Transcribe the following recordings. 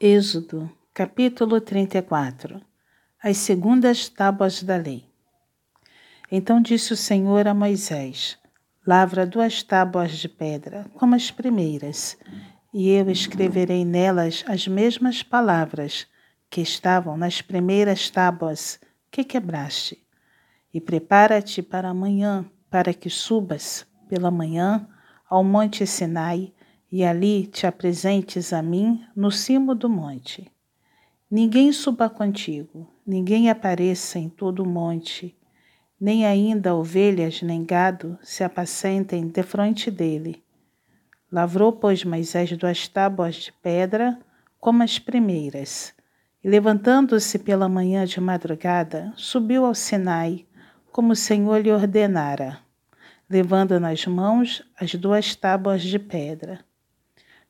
Êxodo, capítulo 34 As segundas tábuas da lei. Então disse o Senhor a Moisés: Lavra duas tábuas de pedra, como as primeiras, e eu escreverei nelas as mesmas palavras que estavam nas primeiras tábuas que quebraste. E prepara-te para amanhã, para que subas pela manhã ao monte Sinai e ali te apresentes a mim no cimo do monte. Ninguém suba contigo, ninguém apareça em todo o monte, nem ainda ovelhas nem gado se apacentem defronte dele. Lavrou, pois, Moisés duas tábuas de pedra, como as primeiras, e levantando-se pela manhã de madrugada, subiu ao Sinai, como o Senhor lhe ordenara, levando nas mãos as duas tábuas de pedra.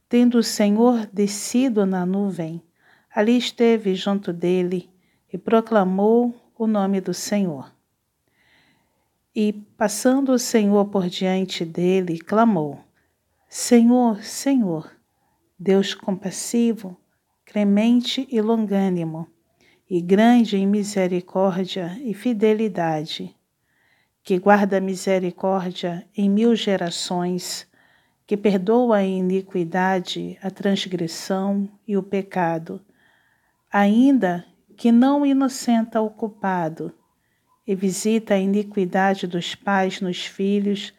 Tendo o Senhor descido na nuvem, ali esteve junto dele e proclamou o nome do Senhor. E, passando o Senhor por diante dele, clamou: Senhor, Senhor, Deus compassivo, clemente e longânimo, e grande em misericórdia e fidelidade, que guarda misericórdia em mil gerações que perdoa a iniquidade, a transgressão e o pecado, ainda que não inocenta o culpado, e visita a iniquidade dos pais nos filhos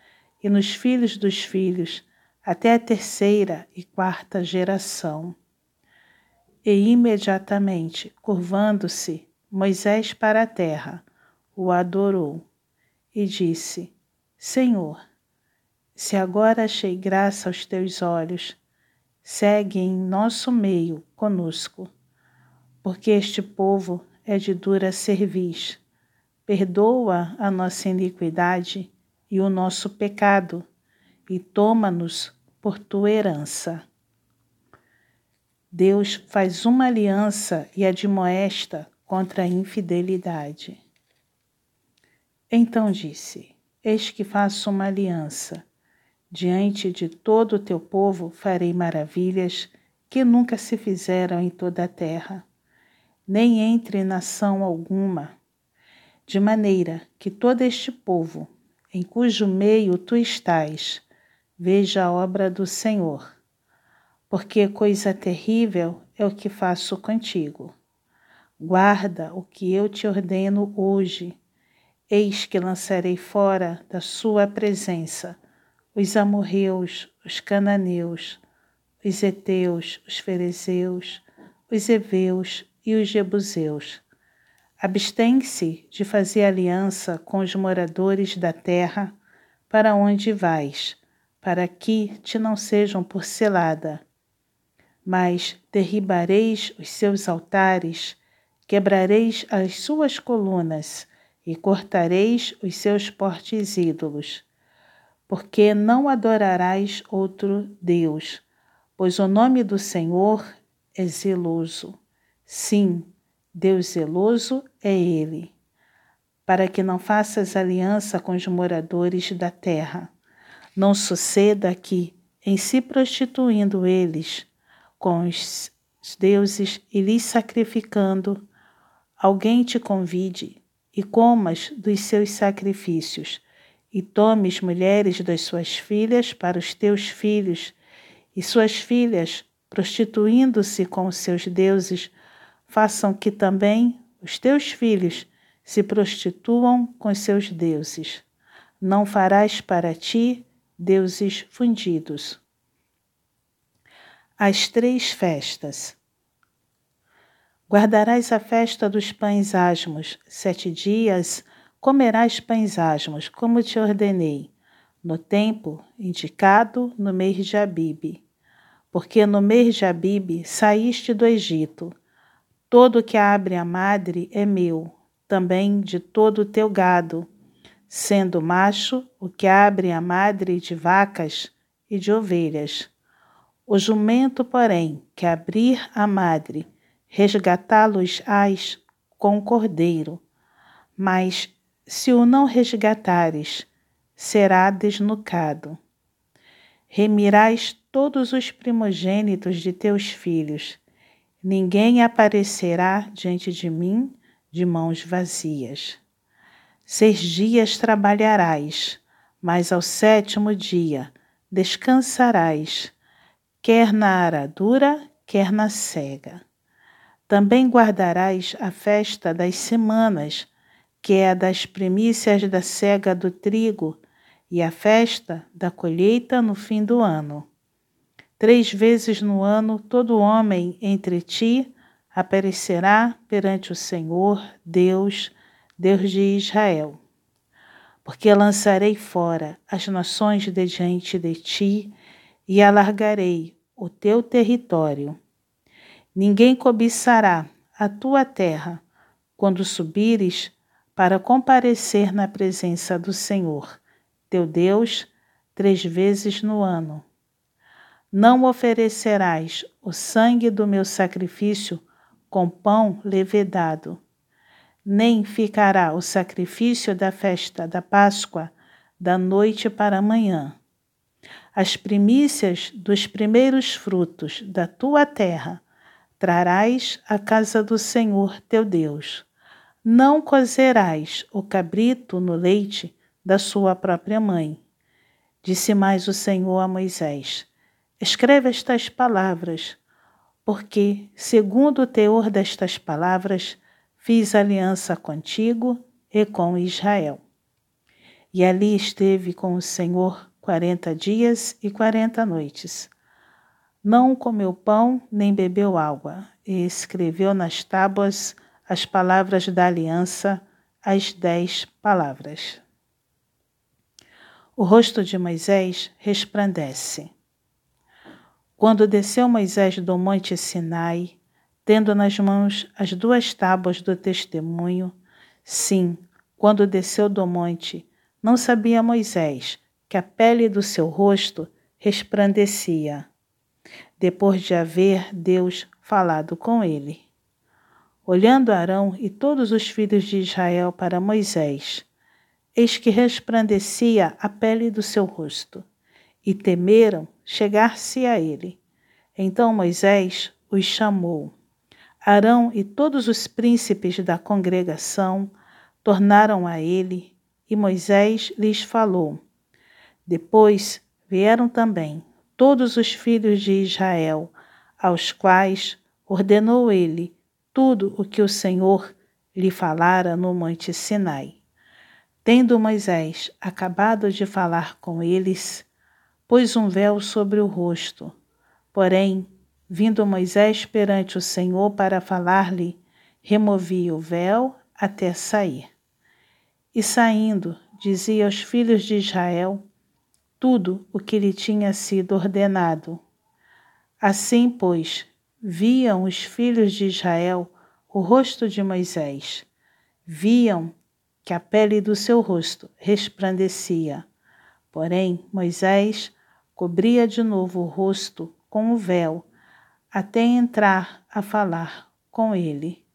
e nos filhos dos filhos, até a terceira e quarta geração. E imediatamente, curvando-se, Moisés para a terra, o adorou e disse: Senhor, se agora achei graça aos teus olhos, segue em nosso meio conosco, porque este povo é de dura cerviz. Perdoa a nossa iniquidade e o nosso pecado, e toma-nos por tua herança. Deus faz uma aliança e admoesta contra a infidelidade. Então disse: Eis que faço uma aliança Diante de todo o teu povo farei maravilhas que nunca se fizeram em toda a terra, nem entre nação alguma, de maneira que todo este povo, em cujo meio tu estás, veja a obra do Senhor. Porque coisa terrível é o que faço contigo. Guarda o que eu te ordeno hoje. Eis que lançarei fora da sua presença os amorreus, os cananeus, os heteus, os ferezeus, os heveus e os jebuseus. Abstém-se de fazer aliança com os moradores da terra para onde vais, para que te não sejam por selada. Mas derribareis os seus altares, quebrareis as suas colunas e cortareis os seus portes ídolos porque não adorarás outro Deus, pois o nome do Senhor é zeloso. Sim, Deus zeloso é Ele, para que não faças aliança com os moradores da terra. Não suceda que, em se prostituindo eles com os deuses e lhes sacrificando, alguém te convide e comas dos seus sacrifícios e tomes mulheres das suas filhas para os teus filhos, e suas filhas, prostituindo-se com os seus deuses, façam que também os teus filhos se prostituam com os seus deuses. Não farás para ti deuses fundidos. As três festas. Guardarás a festa dos pães asmos, sete dias comerás pães asmos, como te ordenei, no tempo indicado no mês de Abibe. Porque no mês de Abibe saíste do Egito. Todo que abre a madre é meu, também de todo o teu gado, sendo macho o que abre a madre de vacas e de ovelhas. O jumento, porém, que abrir a madre, resgatá-los-ás com o cordeiro, mas se o não resgatares, será desnucado. Remirás todos os primogênitos de teus filhos, ninguém aparecerá diante de mim de mãos vazias. Seis dias trabalharás, mas ao sétimo dia descansarás, quer na aradura, quer na cega. Também guardarás a festa das semanas, que é das primícias da cega do trigo, e a festa da colheita no fim do ano. Três vezes no ano todo homem entre ti aparecerá perante o Senhor, Deus, Deus de Israel. Porque lançarei fora as nações de diante de ti e alargarei o teu território. Ninguém cobiçará a tua terra quando subires para comparecer na presença do Senhor, teu Deus, três vezes no ano. Não oferecerás o sangue do meu sacrifício com pão levedado, nem ficará o sacrifício da festa da Páscoa da noite para amanhã. As primícias dos primeiros frutos da tua terra trarás à casa do Senhor teu Deus. Não cozerás o cabrito no leite da sua própria mãe. Disse mais o Senhor a Moisés: Escreve estas palavras, porque, segundo o teor destas palavras, fiz aliança contigo e com Israel. E ali esteve com o Senhor quarenta dias e quarenta noites. Não comeu pão nem bebeu água, e escreveu nas tábuas as palavras da aliança, as dez palavras. O rosto de Moisés resplandece. Quando desceu Moisés do monte Sinai, tendo nas mãos as duas tábuas do testemunho, sim, quando desceu do monte, não sabia Moisés que a pele do seu rosto resplandecia, depois de haver Deus falado com ele. Olhando Arão e todos os filhos de Israel para Moisés, eis que resplandecia a pele do seu rosto, e temeram chegar-se a ele. Então Moisés os chamou. Arão e todos os príncipes da congregação tornaram a ele, e Moisés lhes falou. Depois vieram também todos os filhos de Israel, aos quais ordenou ele tudo o que o Senhor lhe falara no monte Sinai. Tendo Moisés acabado de falar com eles, pôs um véu sobre o rosto. Porém, vindo Moisés perante o Senhor para falar-lhe, removia o véu até sair. E saindo, dizia aos filhos de Israel tudo o que lhe tinha sido ordenado. Assim, pois, viam os filhos de Israel o rosto de Moisés, viam que a pele do seu rosto resplandecia. Porém, Moisés cobria de novo o rosto com o véu, até entrar a falar com ele.